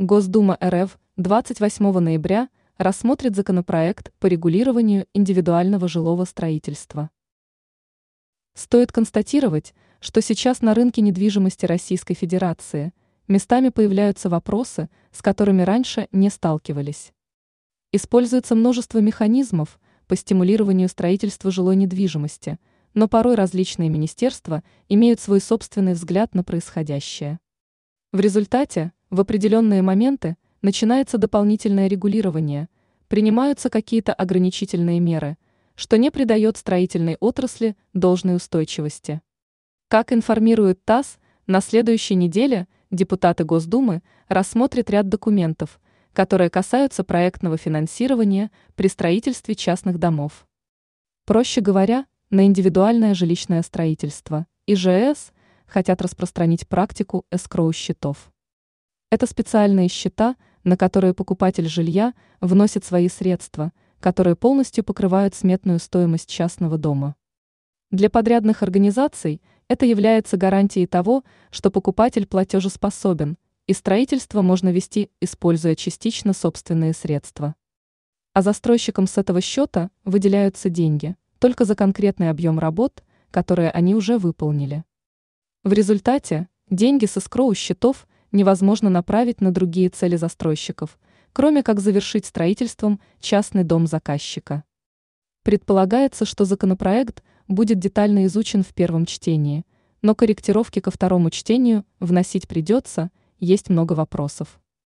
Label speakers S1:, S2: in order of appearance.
S1: Госдума РФ 28 ноября рассмотрит законопроект по регулированию индивидуального жилого строительства. Стоит констатировать, что сейчас на рынке недвижимости Российской Федерации местами появляются вопросы, с которыми раньше не сталкивались. Используется множество механизмов по стимулированию строительства жилой недвижимости, но порой различные министерства имеют свой собственный взгляд на происходящее. В результате, в определенные моменты, начинается дополнительное регулирование, принимаются какие-то ограничительные меры, что не придает строительной отрасли должной устойчивости. Как информирует ТАСС, на следующей неделе депутаты Госдумы рассмотрят ряд документов, которые касаются проектного финансирования при строительстве частных домов. Проще говоря, на индивидуальное жилищное строительство, ИЖС, хотят распространить практику эскроу-счетов. Это специальные счета, на которые покупатель жилья вносит свои средства, которые полностью покрывают сметную стоимость частного дома. Для подрядных организаций это является гарантией того, что покупатель платежеспособен, и строительство можно вести, используя частично собственные средства. А застройщикам с этого счета выделяются деньги только за конкретный объем работ, которые они уже выполнили. В результате деньги со скроу счетов – невозможно направить на другие цели застройщиков, кроме как завершить строительством частный дом заказчика. Предполагается, что законопроект будет детально изучен в первом чтении, но корректировки ко второму чтению вносить придется, есть много вопросов.